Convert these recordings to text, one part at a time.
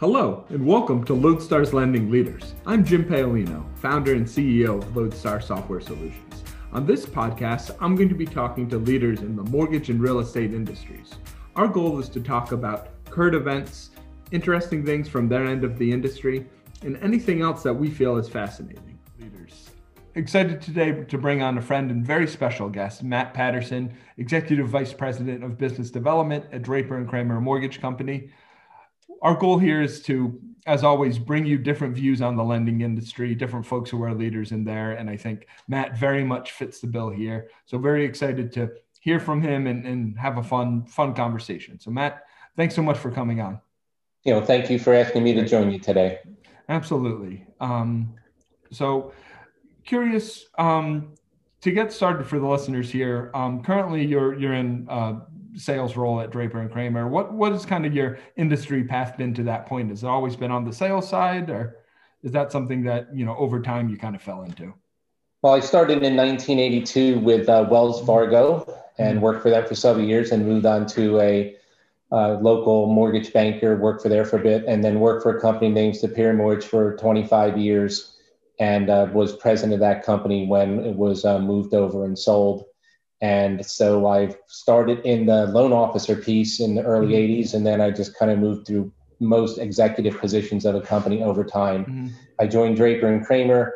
Hello, and welcome to Lodestar's Lending Leaders. I'm Jim Paolino, founder and CEO of Lodestar Software Solutions. On this podcast, I'm going to be talking to leaders in the mortgage and real estate industries. Our goal is to talk about current events, interesting things from their end of the industry, and anything else that we feel is fascinating. Leaders. Excited today to bring on a friend and very special guest, Matt Patterson, Executive Vice President of Business Development at Draper and Kramer Mortgage Company our goal here is to, as always, bring you different views on the lending industry, different folks who are leaders in there. And I think Matt very much fits the bill here. So very excited to hear from him and, and have a fun, fun conversation. So Matt, thanks so much for coming on. You know, thank you for asking me to join you today. Absolutely. Um, so curious um, to get started for the listeners here. Um, currently, you're you're in uh, sales role at Draper and Kramer. What what has kind of your industry path been to that point? Has it always been on the sales side, or is that something that you know over time you kind of fell into? Well, I started in 1982 with uh, Wells Fargo and mm-hmm. worked for them for several years, and moved on to a uh, local mortgage banker, worked for there for a bit, and then worked for a company named Superior Mortgage for 25 years, and uh, was president of that company when it was uh, moved over and sold. And so I started in the loan officer piece in the early mm-hmm. 80s, and then I just kind of moved through most executive positions of a company over time. Mm-hmm. I joined Draper and Kramer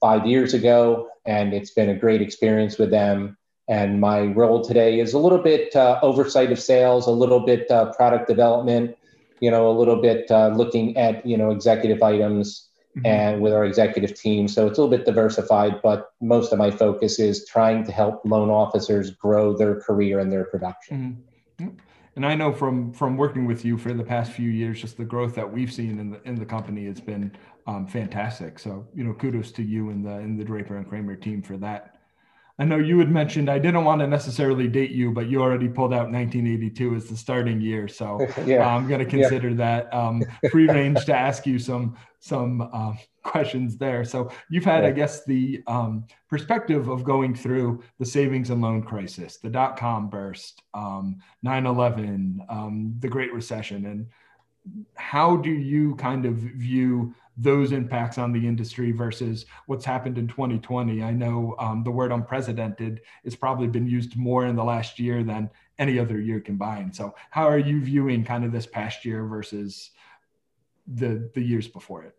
five years ago, and it's been a great experience with them. And my role today is a little bit uh, oversight of sales, a little bit uh, product development, you know, a little bit uh, looking at you know executive items mm-hmm. and with our executive team. So it's a little bit diversified, but most of my focus is trying to help loan officers grow their career and their production. Mm-hmm. And I know from from working with you for the past few years, just the growth that we've seen in the in the company has been um, fantastic. So you know, kudos to you and the in the Draper and Kramer team for that. I know you had mentioned I didn't want to necessarily date you, but you already pulled out 1982 as the starting year, so yeah. I'm going to consider yeah. that um, free range to ask you some some uh, questions there. So you've had, yeah. I guess, the um, perspective of going through the savings and loan crisis, the dot com burst, um, 9/11, um, the Great Recession, and how do you kind of view those impacts on the industry versus what's happened in 2020. I know um, the word unprecedented has probably been used more in the last year than any other year combined. So, how are you viewing kind of this past year versus the the years before it?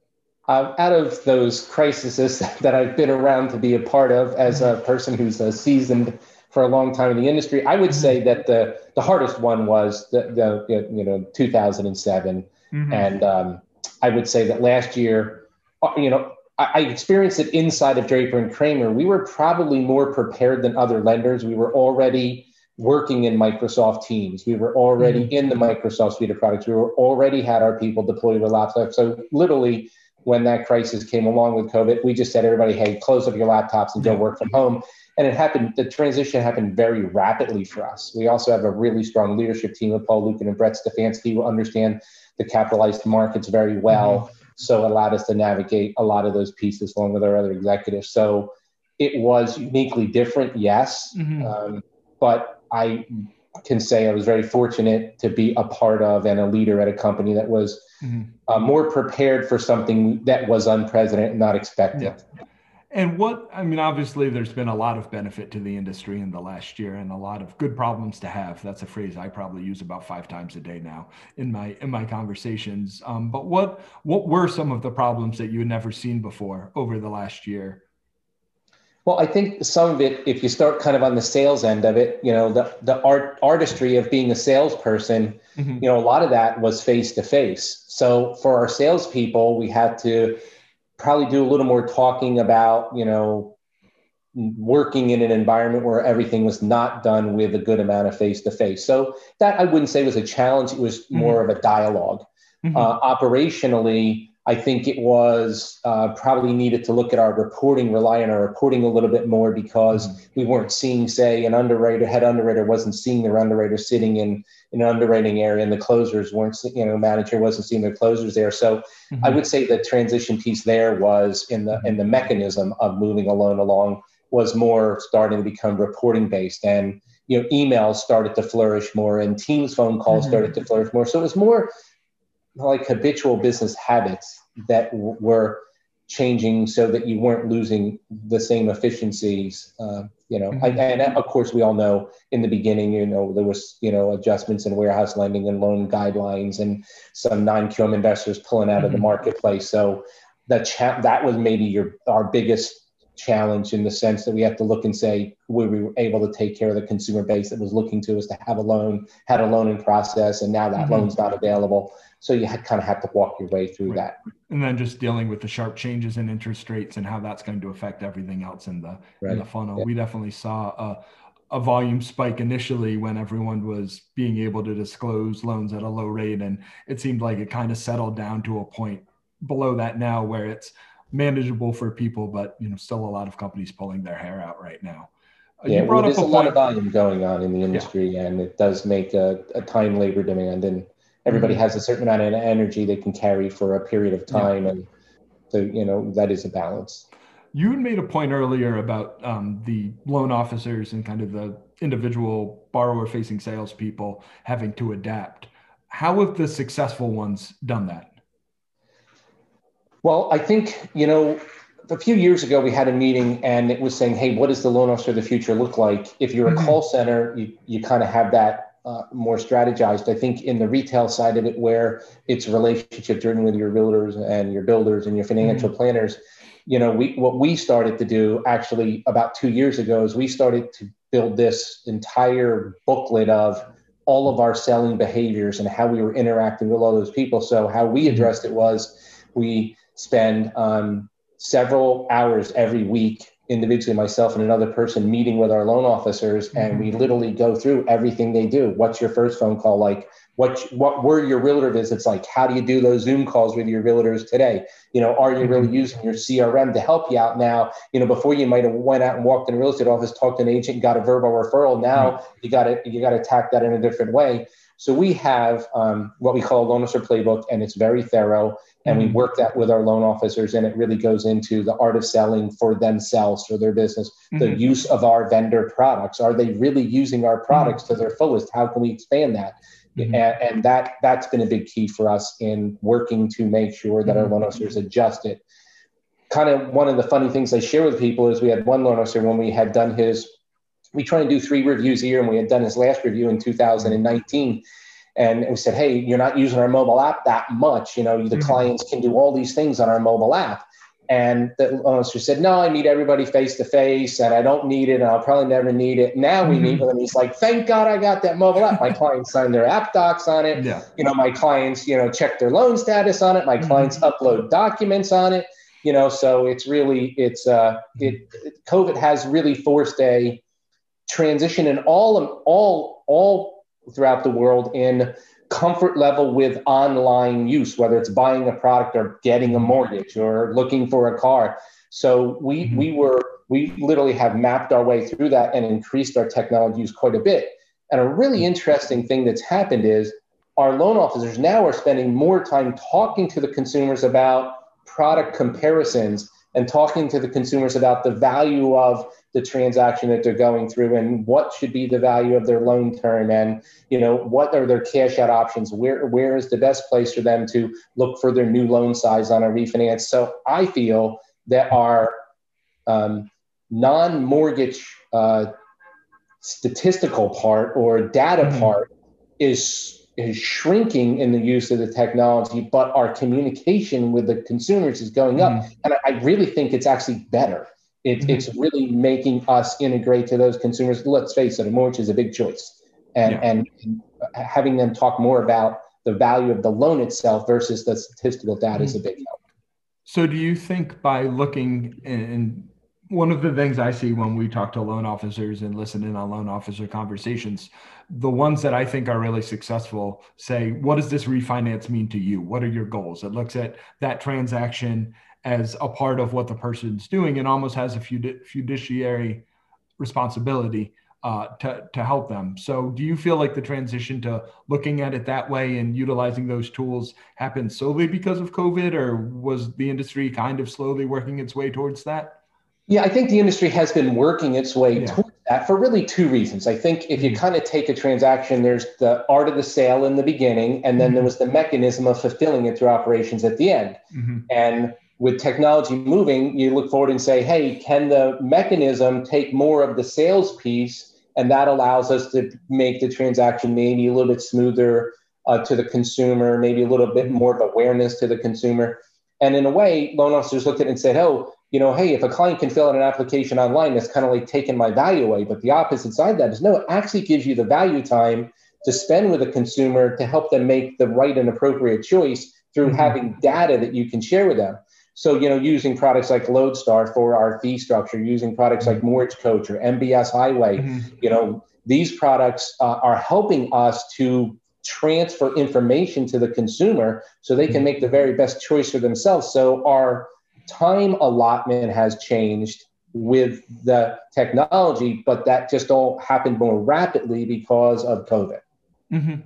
Uh, out of those crises that I've been around to be a part of as a person who's uh, seasoned for a long time in the industry, I would say that the the hardest one was the, the you know 2007 mm-hmm. and um, I would say that last year, uh, you know, I, experienced it inside of Draper and Kramer. We were probably more prepared than other lenders. We were already working in Microsoft Teams. We were already mm-hmm. in the Microsoft suite of products. We were already had our people deployed with laptops. So literally, when that crisis came along with COVID, we just said everybody, hey, close up your laptops and go work from home. And it happened. The transition happened very rapidly for us. We also have a really strong leadership team with Paul Lukin and Brett Stefanski who understand the capitalized markets very well. Mm-hmm. So it allowed us to navigate a lot of those pieces along with our other executives. So it was uniquely different, yes. Mm-hmm. Um, but I can say I was very fortunate to be a part of and a leader at a company that was mm-hmm. uh, more prepared for something that was unprecedented and not expected. Yeah. And what I mean, obviously, there's been a lot of benefit to the industry in the last year, and a lot of good problems to have. That's a phrase I probably use about five times a day now in my in my conversations. Um, but what what were some of the problems that you had never seen before over the last year? Well, I think some of it, if you start kind of on the sales end of it, you know, the the art artistry of being a salesperson, mm-hmm. you know, a lot of that was face to face. So for our salespeople, we had to probably do a little more talking about, you know, working in an environment where everything was not done with a good amount of face to face. So that I wouldn't say was a challenge. It was mm-hmm. more mm-hmm. of a dialog mm-hmm. uh, operationally, I think it was uh, probably needed to look at our reporting, rely on our reporting a little bit more because mm-hmm. we weren't seeing, say, an underwriter, head underwriter wasn't seeing their underwriter sitting in, in an underwriting area and the closers weren't, you know, manager wasn't seeing their closers there. So mm-hmm. I would say the transition piece there was in the, in the mechanism of moving a loan along was more starting to become reporting based and, you know, emails started to flourish more and Teams phone calls mm-hmm. started to flourish more. So it was more like habitual business habits that w- were changing so that you weren't losing the same efficiencies. Uh, you know, mm-hmm. and of course, we all know in the beginning, you know, there was you know adjustments in warehouse lending and loan guidelines, and some non-QM investors pulling out mm-hmm. of the mm-hmm. marketplace. So that cha- that was maybe your our biggest challenge in the sense that we have to look and say were we able to take care of the consumer base that was looking to us to have a loan, had a loan in process, and now that mm-hmm. loan's not available. So you had, kind of have to walk your way through right. that. And then just dealing with the sharp changes in interest rates and how that's going to affect everything else in the right. in the funnel. Yeah. We definitely saw a, a volume spike initially when everyone was being able to disclose loans at a low rate, and it seemed like it kind of settled down to a point below that now where it's manageable for people, but you know, still a lot of companies pulling their hair out right now. Uh, yeah, well, there's a, lot of volume going on in the industry, yeah. and it does make a, a, time labor demand, and everybody mm-hmm. has a certain amount of energy they can carry for a period of time, yeah. and so you know that is a balance. You made a point earlier about um, the loan officers and kind of the individual borrower-facing salespeople having to adapt. How have the successful ones done that? Well, I think, you know, a few years ago we had a meeting and it was saying, hey, what does the loan officer of the future look like? If you're a mm-hmm. call center, you, you kind of have that uh, more strategized. I think in the retail side of it, where it's relationship driven with your builders and your builders and your financial mm-hmm. planners, you know, we what we started to do actually about two years ago is we started to build this entire booklet of all of our selling behaviors and how we were interacting with all those people. So how we mm-hmm. addressed it was we spend um, several hours every week individually myself and another person meeting with our loan officers and we mm-hmm. literally go through everything they do. What's your first phone call like? What what were your realtor visits like? How do you do those zoom calls with your realtors today? You know are you really mm-hmm. using your crm to help you out now? You know before you might have went out and walked in a real estate office talked to an agent got a verbal referral. Now you got to you got to attack that in a different way so we have um, what we call a loan officer playbook, and it's very thorough. And mm-hmm. we work that with our loan officers, and it really goes into the art of selling for themselves, for their business, mm-hmm. the use of our vendor products. Are they really using our products mm-hmm. to their fullest? How can we expand that? Mm-hmm. And, and, that that's been a big key for us in working to make sure that our mm-hmm. loan officers adjust it. Kind of one of the funny things I share with people is we had one loan officer when we had done his we try and do three reviews a year, and we had done his last review in 2019. And we said, hey, you're not using our mobile app that much. You know, the mm-hmm. clients can do all these things on our mobile app. And the officer said, no, I meet everybody face to face and I don't need it and I'll probably never need it. Now we mm-hmm. meet with him. He's like, thank God I got that mobile app. My clients sign their app docs on it. Yeah. You know, my clients, you know, check their loan status on it. My mm-hmm. clients upload documents on it. You know, so it's really, it's, uh, it COVID has really forced a, transition in all all all throughout the world in comfort level with online use, whether it's buying a product or getting a mortgage or looking for a car. So we mm-hmm. we were we literally have mapped our way through that and increased our technology use quite a bit. And a really interesting thing that's happened is our loan officers now are spending more time talking to the consumers about product comparisons and talking to the consumers about the value of the transaction that they're going through and what should be the value of their loan term and you know what are their cash out options where where is the best place for them to look for their new loan size on a refinance so i feel that our um, non-mortgage uh, statistical part or data mm-hmm. part is is shrinking in the use of the technology, but our communication with the consumers is going up. Mm-hmm. And I, really think it's actually better. It, mm-hmm. It's really making us integrate to those consumers. Let's face it, a mortgage is a big choice. And, yeah. and, having them talk more about the value of the loan itself versus the statistical data mm-hmm. is a big help. So, do you think by looking and one of the things I see when we talk to loan officers and listen in on loan officer conversations, the ones that I think are really successful say, what does this refinance mean to you? What are your goals? It looks at that transaction as a part of what the person's doing and almost has a fiduciary responsibility uh, to, to help them. So, do you feel like the transition to looking at it that way and utilizing those tools happened solely because of COVID, or was the industry kind of slowly working its way towards that? Yeah, I think the industry has been working its way yeah. towards that for really two reasons. I think if you kind of take a transaction, there's the art of the sale in the beginning, and then there was the mechanism of fulfilling it through operations at the end. Mm-hmm. And with technology moving, you look forward and say, hey, can the mechanism take more of the sales piece? And that allows us to make the transaction maybe a little bit smoother uh, to the consumer, maybe a little bit more of awareness to the consumer. And in a way, loan officers looked at it and said, oh, you know, hey, if a client can fill out an application online, that's kind of like taking my value away. But the opposite side of that is no, it actually gives you the value time to spend with a consumer to help them make the right and appropriate choice through mm-hmm. having data that you can share with them. So, you know, using products like Lodestar for our fee structure, using products like Mortgage Coach or MBS Highway, mm-hmm. you know, these products uh, are helping us to transfer information to the consumer so they can mm-hmm. make the very best choice for themselves. So our time allotment has changed with the technology, but that just all happened more rapidly because of COVID. Mm-hmm.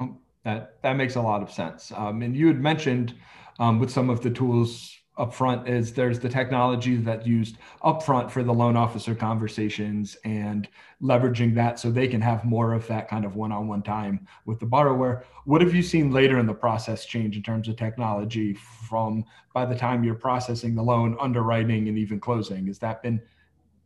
Oh, that that makes a lot of sense. Um, and you had mentioned um, with some of the tools upfront is there's the technology that's used upfront for the loan officer conversations and leveraging that so they can have more of that kind of one-on-one time with the borrower. What have you seen later in the process change in terms of technology from by the time you're processing the loan underwriting and even closing? Has that been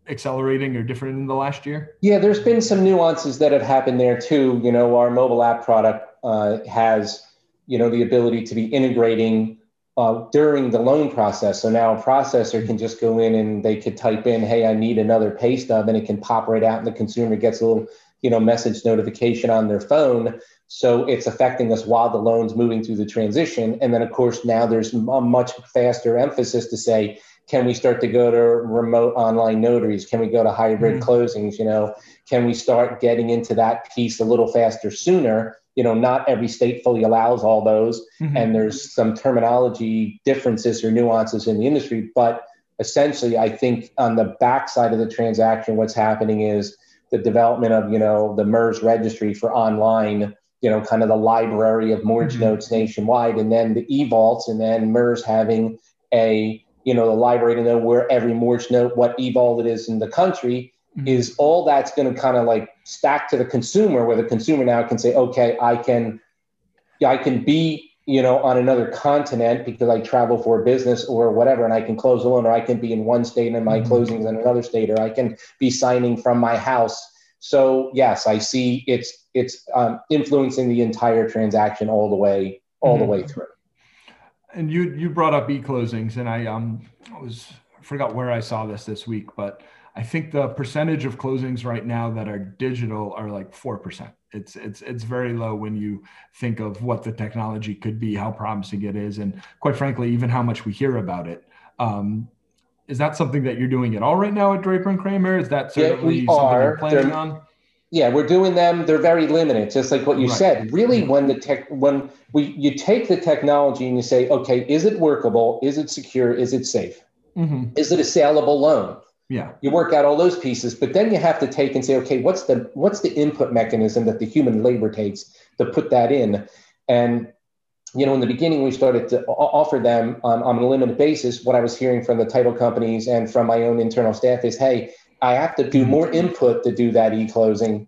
accelerating or different in the last year? Yeah there's been some nuances that have happened there too. You know our mobile app product uh, has you know the ability to be integrating uh, during the loan process. So now a processor can just go in and they could type in, "Hey, I need another pay stub," and it can pop right out, and the consumer gets a little, you know, message notification on their phone. So it's affecting us while the loan's moving through the transition. And then, of course, now there's a much faster emphasis to say, can we start to go to remote online notaries? Can we go to hybrid mm-hmm. closings? You know, can we start getting into that piece a little faster sooner? You know not every state fully allows all those mm-hmm. and there's some terminology differences or nuances in the industry but essentially i think on the backside of the transaction what's happening is the development of you know the mers registry for online you know kind of the library of mortgage mm-hmm. notes nationwide and then the e-vaults and then mers having a you know the library to know where every mortgage note what e-vault it is in the country mm-hmm. is all that's going to kind of like stack to the consumer where the consumer now can say okay i can i can be you know on another continent because i travel for business or whatever and i can close a loan or i can be in one state and my mm-hmm. closings in another state or i can be signing from my house so yes i see it's it's um, influencing the entire transaction all the way all mm-hmm. the way through and you you brought up e-closings and i um I was I forgot where i saw this this week but I think the percentage of closings right now that are digital are like four percent. It's it's it's very low when you think of what the technology could be, how promising it is, and quite frankly, even how much we hear about it. Um, is that something that you're doing at all right now at Draper and Kramer? Is that certainly yeah, something are. you're planning They're, on? Yeah, we're doing them. They're very limited, just like what you right. said. Really, when the tech, when we you take the technology and you say, okay, is it workable? Is it secure? Is it safe? Mm-hmm. Is it a saleable loan? Yeah. You work out all those pieces but then you have to take and say okay what's the what's the input mechanism that the human labor takes to put that in? And you know in the beginning we started to offer them on, on a limited basis what i was hearing from the title companies and from my own internal staff is hey i have to do mm-hmm. more input to do that e-closing.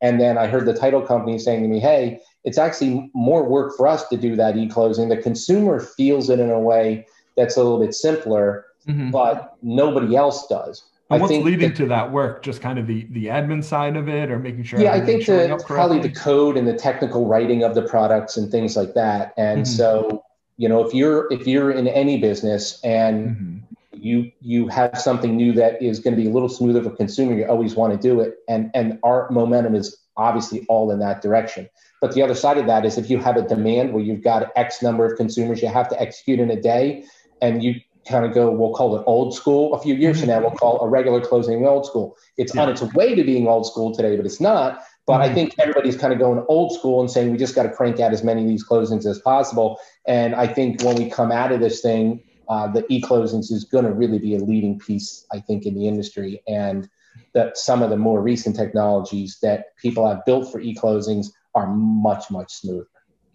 And then i heard the title company saying to me hey it's actually more work for us to do that e-closing. The consumer feels it in a way that's a little bit simpler mm-hmm. but nobody else does. And what's leading to that work? Just kind of the the admin side of it, or making sure. Yeah, I think the probably the code and the technical writing of the products and things like that. And mm-hmm. so, you know, if you're if you're in any business and mm-hmm. you you have something new that is going to be a little smoother for consumer, you always want to do it. And and our momentum is obviously all in that direction. But the other side of that is if you have a demand where you've got X number of consumers you have to execute in a day, and you kind of go, we'll call it old school. A few years from now, we'll call a regular closing old school. It's yeah. on its way to being old school today, but it's not. But mm-hmm. I think everybody's kind of going old school and saying we just got to crank out as many of these closings as possible. And I think when we come out of this thing, uh, the e-closings is going to really be a leading piece, I think, in the industry. And that some of the more recent technologies that people have built for e-closings are much, much smoother.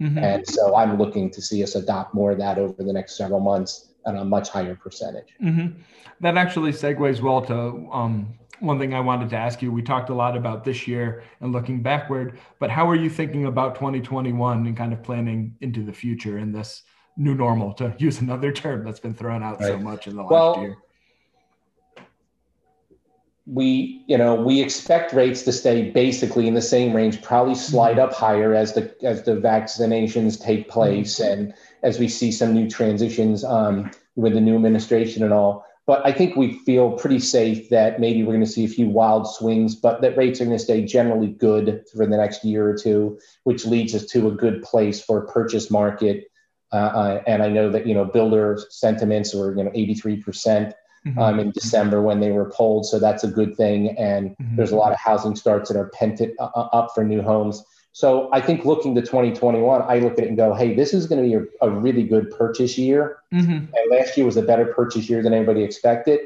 Mm-hmm. And so I'm looking to see us adopt more of that over the next several months at a much higher percentage. Mm-hmm. That actually segues well to um, one thing I wanted to ask you. We talked a lot about this year and looking backward, but how are you thinking about 2021 and kind of planning into the future in this new normal, to use another term that's been thrown out right. so much in the last well, year? We, you know, we expect rates to stay basically in the same range, probably slide mm-hmm. up higher as the as the vaccinations take place mm-hmm. and as we see some new transitions um, with the new administration and all. But I think we feel pretty safe that maybe we're going to see a few wild swings, but that rates are going to stay generally good for the next year or two, which leads us to a good place for a purchase market. Uh, uh, and I know that you know builder sentiments were you know 83 percent mm-hmm. um, in December when they were polled, so that's a good thing. And mm-hmm. there's a lot of housing starts that are pent uh, uh, up for new homes. So I think looking to 2021, I look at it and go, hey, this is going to be a, a, really good purchase year. Mm-hmm. And last year was a better purchase year than anybody expected.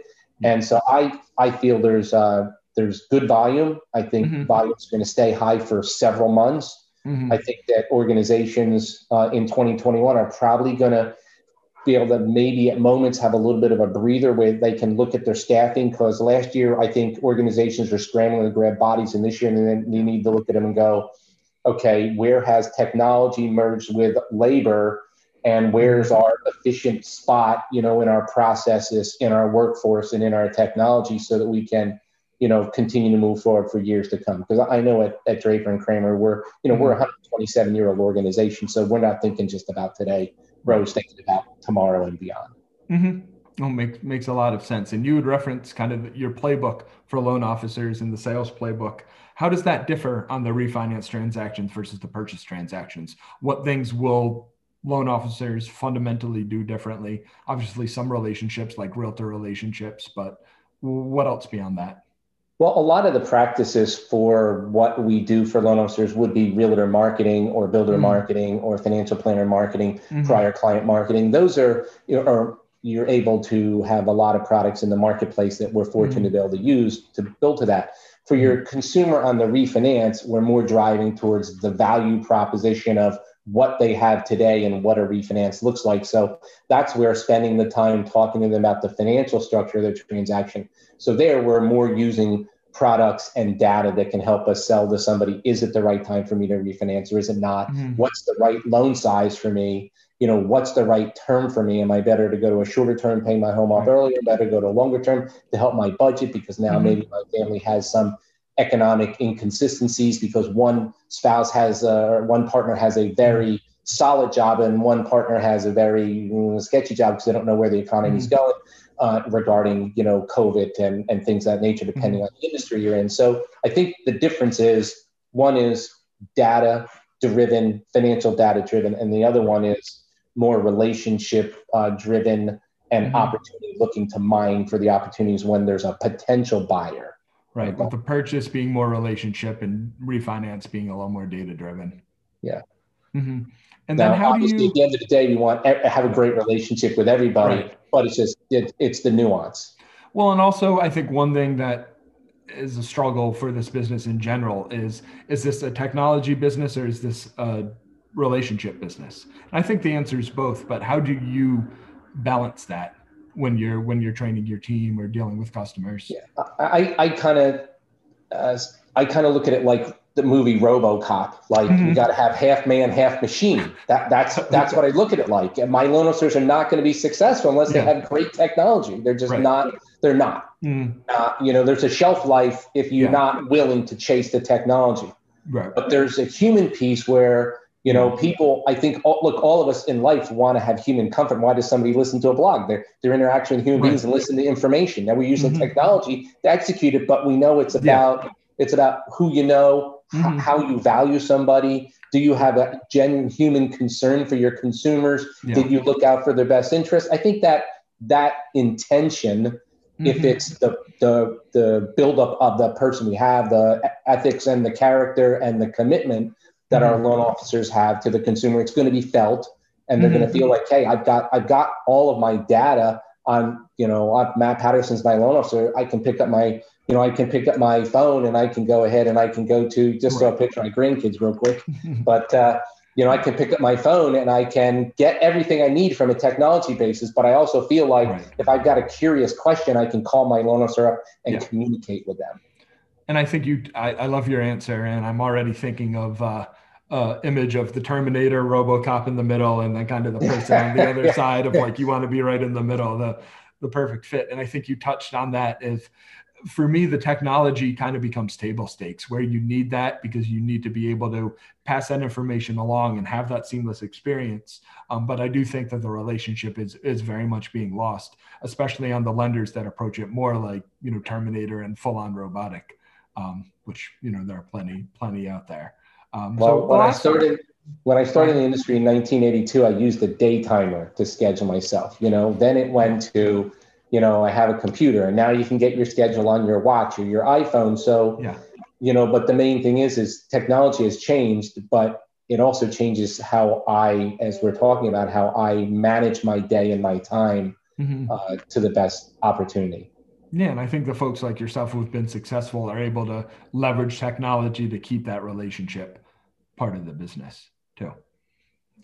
And so I I feel there's uh, there's good volume. I think mm-hmm. volume is going to stay high for several months. Mm-hmm. I think that organizations uh, in 2021 are probably going to be able to maybe at moments have a little bit of a breather where they can look at their staffing because last year I think organizations were scrambling to grab bodies and this year and then they need to look at them and go, okay, where has technology merged with labor and where's our efficient spot, you know, in our processes, in our workforce and in our technology so that we can, you know, continue to move forward for years to come. Because I know at, at Draper and Kramer, we're, you know, we're a 127 year old organization. So we're not thinking just about today. We're always thinking about tomorrow and beyond. Mm-hmm. Well, makes makes a lot of sense. And you would reference kind of your playbook for loan officers in the sales playbook. How does that differ on the refinance transactions versus the purchase transactions? What things will loan officers fundamentally do differently? Obviously, some relationships like realtor relationships, but what else beyond that? Well, a lot of the practices for what we do for loan officers would be realtor marketing or builder mm-hmm. marketing or financial planner marketing, mm-hmm. prior client marketing. Those are, you know, are you're able to have a lot of products in the marketplace that we're fortunate mm-hmm. to be able to use to build to that. For your consumer on the refinance, we're more driving towards the value proposition of what they have today and what a refinance looks like. So that's where spending the time talking to them about the financial structure of the transaction. So there we're more using products and data that can help us sell to somebody is it the right time for me to refinance or is it not? Mm-hmm. What's the right loan size for me? You know, what's the right term for me? Am I better to go to a shorter term, paying my home off earlier, better go to a longer term to help my budget because now mm-hmm. maybe my family has some economic inconsistencies because one spouse has a, one partner has a very solid job and one partner has a very mm, sketchy job because they don't know where the economy is mm-hmm. going uh, regarding you know COVID and, and things that nature depending mm-hmm. on the industry you're in. So I think the difference is one is data driven, financial data driven, and the other one is more relationship uh, driven and mm-hmm. opportunity looking to mine for the opportunities when there's a potential buyer. Right. With the purchase being more relationship and refinance being a little more data driven. Yeah. Mm-hmm. And now, then how obviously, do you... at the end of the day, we want to have a great relationship with everybody, right. but it's just it, it's the nuance. Well, and also I think one thing that is a struggle for this business in general is is this a technology business or is this a relationship business? I think the answer is both, but how do you balance that? when you're when you're training your team or dealing with customers? Yeah, I I kind of uh, I kind of look at it like the movie RoboCop. Like mm-hmm. you got to have half man, half machine. That that's that's what I look at it like. And my loan officers are not going to be successful unless they have great technology. They're just right. not. They're not. Mm. Uh, you know, there's a shelf life if you're yeah. not willing to chase the technology. Right. But there's a human piece where you know, people, I think, all, look, all of us in life want to have human comfort. Why does somebody listen to a blog? They're, they're interacting with human right. beings and listen to information. Now we're using mm-hmm. technology to execute it, but we know it's about yeah. it's about who you know, mm-hmm. h- how you value somebody. Do you have a genuine human concern for your consumers? Yeah. Did you look out for their best interest? I think that that intention, mm-hmm. if it's the the the buildup of the person we have, the ethics and the character and the commitment that mm-hmm. our loan officers have to the consumer. It's going to be felt, and they're mm-hmm. going to feel like, hey, I've got I've got all of my data on you know on Matt Patterson's my loan officer. I can pick up my you know I can pick up my phone and I can go ahead and I can go to just right. a picture of my grandkids real quick, but. Uh, you know, I can pick up my phone and I can get everything I need from a technology basis. But I also feel like right. if I've got a curious question, I can call my loan officer up and yeah. communicate with them. And I think you, I, I, love your answer, and I'm already thinking of. Uh, uh, image of the Terminator, RoboCop in the middle, and then kind of the person on the other yeah. side of like you want to be right in the middle, the the perfect fit. And I think you touched on that. Is for me, the technology kind of becomes table stakes where you need that because you need to be able to pass that information along and have that seamless experience. Um, but I do think that the relationship is is very much being lost, especially on the lenders that approach it more like you know Terminator and full on robotic, um, which you know there are plenty plenty out there. Um, well, so when I started. When I started in the industry in 1982, I used a day timer to schedule myself. You know, then it went to you know, I have a computer and now you can get your schedule on your watch or your iPhone. So, yeah. you know, but the main thing is, is technology has changed, but it also changes how I, as we're talking about, how I manage my day and my time mm-hmm. uh, to the best opportunity. Yeah, and I think the folks like yourself who've been successful are able to leverage technology to keep that relationship part of the business too.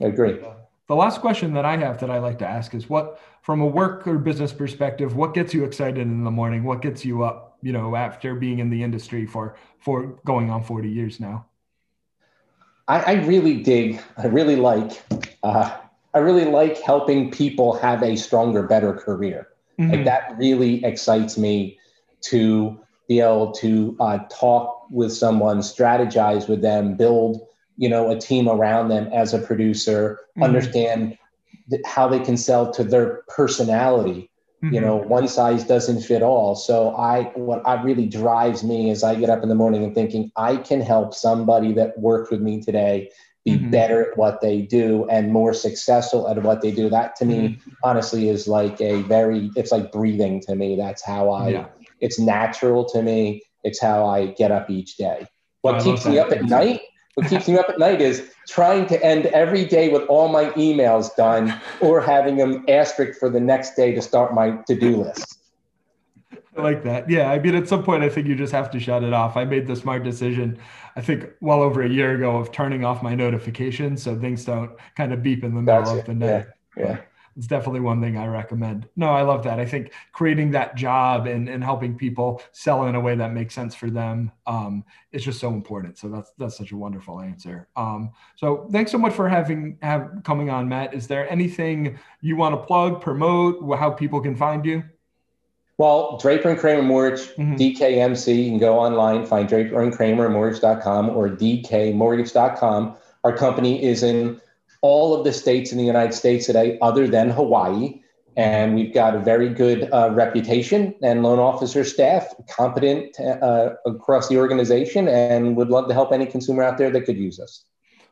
I agree. The last question that I have that I like to ask is what, from a work or business perspective, what gets you excited in the morning? What gets you up, you know, after being in the industry for, for going on 40 years now? I, I really dig, I really like, uh, I really like helping people have a stronger, better career. Mm-hmm. Like that really excites me to be able to uh, talk with someone, strategize with them, build you know a team around them as a producer mm-hmm. understand how they can sell to their personality mm-hmm. you know one size doesn't fit all so i what I really drives me is i get up in the morning and thinking i can help somebody that worked with me today be mm-hmm. better at what they do and more successful at what they do that to me mm-hmm. honestly is like a very it's like breathing to me that's how i yeah. it's natural to me it's how i get up each day what keeps me up at night what keeps me up at night is trying to end every day with all my emails done or having them asterisk for the next day to start my to-do list. I like that. Yeah. I mean, at some point, I think you just have to shut it off. I made the smart decision, I think, well over a year ago of turning off my notifications so things don't kind of beep in the middle That's of the night. Yeah. yeah it's definitely one thing I recommend. No, I love that. I think creating that job and, and helping people sell in a way that makes sense for them um, is just so important. So that's that's such a wonderful answer. Um, so thanks so much for having have coming on, Matt. Is there anything you want to plug, promote, how people can find you? Well, Draper and Kramer Mortgage, mm-hmm. DKMC, you can go online, find Draper and Kramer Mortgage.com or DKMortgage.com. Our company is in all of the states in the United States today, other than Hawaii. And we've got a very good uh, reputation and loan officer staff, competent uh, across the organization, and would love to help any consumer out there that could use us.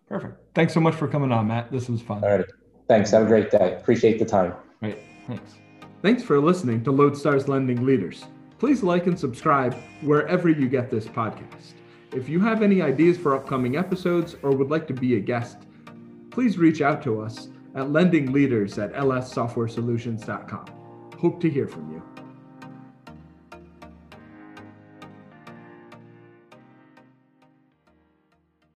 Perfect. Thanks so much for coming on, Matt. This was fun. All right. Thanks. Have a great day. Appreciate the time. Right. Thanks. Thanks for listening to Lodestar's Lending Leaders. Please like and subscribe wherever you get this podcast. If you have any ideas for upcoming episodes or would like to be a guest, please reach out to us at lendingleaders at lssoftwaresolutions.com. Hope to hear from you.